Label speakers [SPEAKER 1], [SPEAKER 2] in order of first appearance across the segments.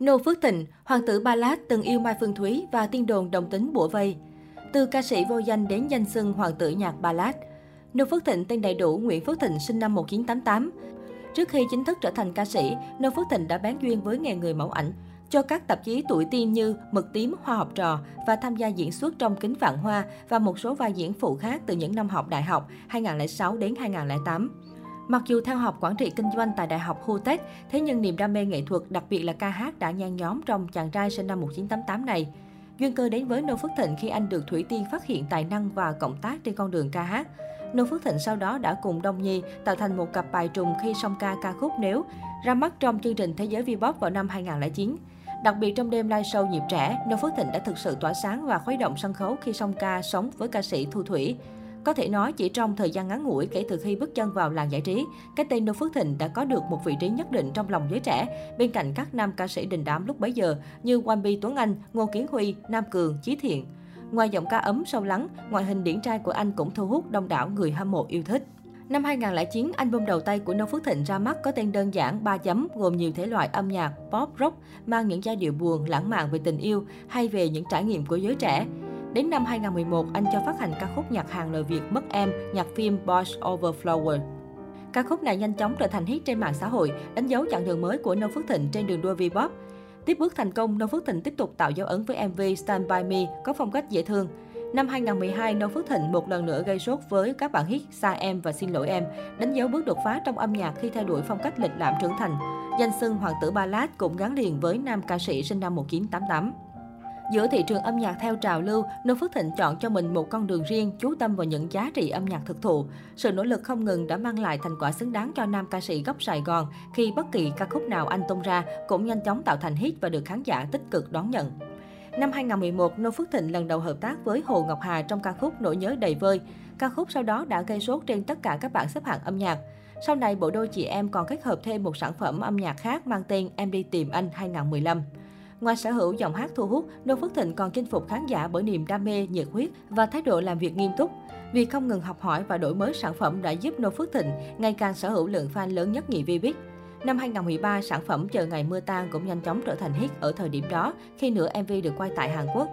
[SPEAKER 1] Nô Phước Thịnh, hoàng tử Ba Lát từng yêu Mai Phương Thúy và tiên đồn đồng tính bủa vây. Từ ca sĩ vô danh đến danh xưng hoàng tử nhạc Ba Lát, Nô Phước Thịnh tên đầy đủ Nguyễn Phước Thịnh sinh năm 1988. Trước khi chính thức trở thành ca sĩ, Nô Phước Thịnh đã bán duyên với nghề người mẫu ảnh cho các tạp chí tuổi teen như Mực tím, Hoa học trò và tham gia diễn xuất trong Kính Vạn Hoa và một số vai diễn phụ khác từ những năm học đại học 2006 đến 2008. Mặc dù theo học quản trị kinh doanh tại Đại học Hutech, thế nhưng niềm đam mê nghệ thuật, đặc biệt là ca hát đã nhan nhóm trong chàng trai sinh năm 1988 này. Duyên cơ đến với Nô Phước Thịnh khi anh được Thủy Tiên phát hiện tài năng và cộng tác trên con đường ca hát. Nô Phước Thịnh sau đó đã cùng Đông Nhi tạo thành một cặp bài trùng khi song ca ca khúc Nếu, ra mắt trong chương trình Thế giới V-pop vào năm 2009. Đặc biệt trong đêm live show nhịp trẻ, Nô Phước Thịnh đã thực sự tỏa sáng và khuấy động sân khấu khi song ca sống với ca sĩ Thu Thủy. Có thể nói chỉ trong thời gian ngắn ngủi kể từ khi bước chân vào làng giải trí, cái tên Noo Phước Thịnh đã có được một vị trí nhất định trong lòng giới trẻ, bên cạnh các nam ca sĩ đình đám lúc bấy giờ như Wambi Tuấn Anh, Ngô Kiến Huy, Nam Cường, Chí Thiện. Ngoài giọng ca ấm sâu lắng, ngoại hình điển trai của anh cũng thu hút đông đảo người hâm mộ yêu thích. Năm 2009, album đầu tay của nông Phước Thịnh ra mắt có tên đơn giản 3 chấm gồm nhiều thể loại âm nhạc, pop, rock, mang những giai điệu buồn, lãng mạn về tình yêu hay về những trải nghiệm của giới trẻ. Đến năm 2011, anh cho phát hành ca khúc nhạc hàng lời Việt Mất Em, nhạc phim Boys Over Flower. Ca khúc này nhanh chóng trở thành hit trên mạng xã hội, đánh dấu chặng đường mới của nông Phước Thịnh trên đường đua V-pop. Tiếp bước thành công, nông Phước Thịnh tiếp tục tạo dấu ấn với MV Stand By Me có phong cách dễ thương. Năm 2012, nông Phước Thịnh một lần nữa gây sốt với các bản hit Xa Em và Xin Lỗi Em, đánh dấu bước đột phá trong âm nhạc khi thay đổi phong cách lịch lãm trưởng thành. Danh xưng Hoàng tử ba lát cũng gắn liền với nam ca sĩ sinh năm 1988. Giữa thị trường âm nhạc theo trào lưu, Noo Phước Thịnh chọn cho mình một con đường riêng, chú tâm vào những giá trị âm nhạc thực thụ. Sự nỗ lực không ngừng đã mang lại thành quả xứng đáng cho nam ca sĩ gốc Sài Gòn khi bất kỳ ca khúc nào anh tung ra cũng nhanh chóng tạo thành hit và được khán giả tích cực đón nhận. Năm 2011, Noo Phước Thịnh lần đầu hợp tác với Hồ Ngọc Hà trong ca khúc Nỗi nhớ đầy vơi. Ca khúc sau đó đã gây sốt trên tất cả các bảng xếp hạng âm nhạc. Sau này, bộ đôi chị em còn kết hợp thêm một sản phẩm âm nhạc khác mang tên Em đi tìm anh 2015. Ngoài sở hữu giọng hát thu hút, Noo Phước Thịnh còn chinh phục khán giả bởi niềm đam mê, nhiệt huyết và thái độ làm việc nghiêm túc. Việc không ngừng học hỏi và đổi mới sản phẩm đã giúp Noo Phước Thịnh ngày càng sở hữu lượng fan lớn nhất nhì Vbiz. Năm 2013, sản phẩm Chờ ngày mưa tan cũng nhanh chóng trở thành hit ở thời điểm đó khi nửa MV được quay tại Hàn Quốc.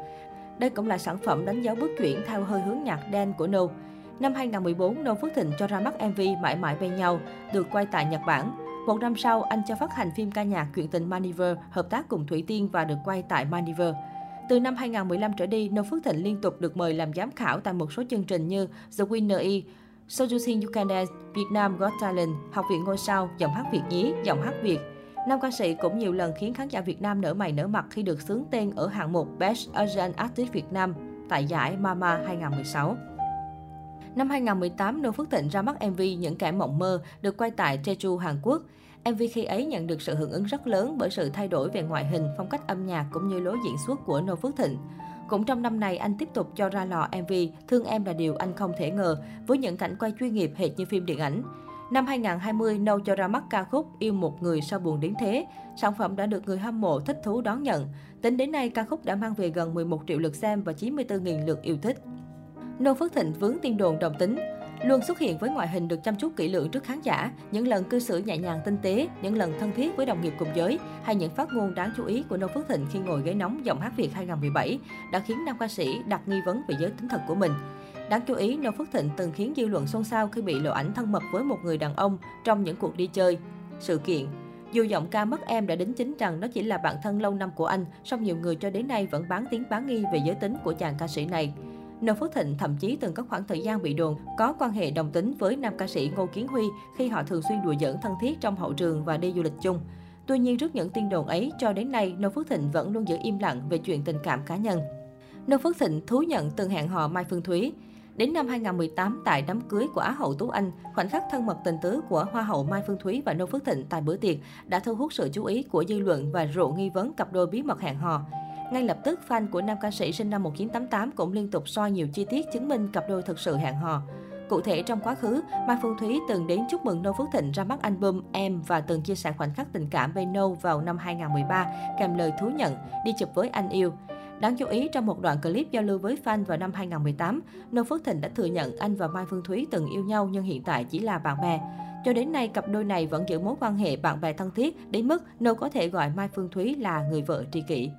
[SPEAKER 1] Đây cũng là sản phẩm đánh dấu bước chuyển theo hơi hướng nhạc đen của No. Năm 2014, Noo Phước Thịnh cho ra mắt MV Mãi mãi bên nhau, được quay tại Nhật Bản. Một năm sau, anh cho phát hành phim ca nhạc Chuyện tình Maniver, hợp tác cùng Thủy Tiên và được quay tại Maniver. Từ năm 2015 trở đi, Nô Phước Thịnh liên tục được mời làm giám khảo tại một số chương trình như The Winner E, So You Think You Can Dance, Việt Nam Got Talent, Học viện ngôi sao, giọng hát Việt nhí, giọng hát Việt. Nam ca sĩ cũng nhiều lần khiến khán giả Việt Nam nở mày nở mặt khi được xướng tên ở hạng mục Best Asian Artist Việt Nam tại giải Mama 2016. Năm 2018, Noo Phước Thịnh ra mắt MV Những kẻ mộng mơ được quay tại Jeju, Hàn Quốc. MV khi ấy nhận được sự hưởng ứng rất lớn bởi sự thay đổi về ngoại hình, phong cách âm nhạc cũng như lối diễn xuất của Noo Phước Thịnh. Cũng trong năm này, anh tiếp tục cho ra lò MV Thương em là điều anh không thể ngờ với những cảnh quay chuyên nghiệp hệt như phim điện ảnh. Năm 2020, Nâu cho ra mắt ca khúc Yêu một người sao buồn đến thế. Sản phẩm đã được người hâm mộ thích thú đón nhận. Tính đến nay, ca khúc đã mang về gần 11 triệu lượt xem và 94.000 lượt yêu thích. Nô Phước Thịnh vướng tin đồn đồng tính. Luôn xuất hiện với ngoại hình được chăm chút kỹ lưỡng trước khán giả, những lần cư xử nhẹ nhàng tinh tế, những lần thân thiết với đồng nghiệp cùng giới, hay những phát ngôn đáng chú ý của Nô Phước Thịnh khi ngồi ghế nóng giọng hát Việt 2017 đã khiến nam ca sĩ đặt nghi vấn về giới tính thật của mình. Đáng chú ý, Nô Phước Thịnh từng khiến dư luận xôn xao khi bị lộ ảnh thân mật với một người đàn ông trong những cuộc đi chơi. Sự kiện dù giọng ca mất em đã đính chính rằng nó chỉ là bạn thân lâu năm của anh, song nhiều người cho đến nay vẫn bán tiếng bán nghi về giới tính của chàng ca sĩ này. Nô Phước Thịnh thậm chí từng có khoảng thời gian bị đồn có quan hệ đồng tính với nam ca sĩ Ngô Kiến Huy khi họ thường xuyên đùa giỡn thân thiết trong hậu trường và đi du lịch chung. Tuy nhiên, trước những tin đồn ấy, cho đến nay, Nô Phước Thịnh vẫn luôn giữ im lặng về chuyện tình cảm cá nhân. Nô Phước Thịnh thú nhận từng hẹn hò Mai Phương Thúy. Đến năm 2018, tại đám cưới của Á hậu Tú Anh, khoảnh khắc thân mật tình tứ của Hoa hậu Mai Phương Thúy và Nô Phước Thịnh tại bữa tiệc đã thu hút sự chú ý của dư luận và rộ nghi vấn cặp đôi bí mật hẹn hò. Ngay lập tức, fan của nam ca sĩ sinh năm 1988 cũng liên tục soi nhiều chi tiết chứng minh cặp đôi thực sự hẹn hò. Cụ thể trong quá khứ, Mai Phương Thúy từng đến chúc mừng Nô Phước Thịnh ra mắt album Em và từng chia sẻ khoảnh khắc tình cảm với Nô vào năm 2013 kèm lời thú nhận đi chụp với anh yêu. Đáng chú ý, trong một đoạn clip giao lưu với fan vào năm 2018, Nô Phước Thịnh đã thừa nhận anh và Mai Phương Thúy từng yêu nhau nhưng hiện tại chỉ là bạn bè. Cho đến nay, cặp đôi này vẫn giữ mối quan hệ bạn bè thân thiết đến mức Nô có thể gọi Mai Phương Thúy là người vợ tri kỷ.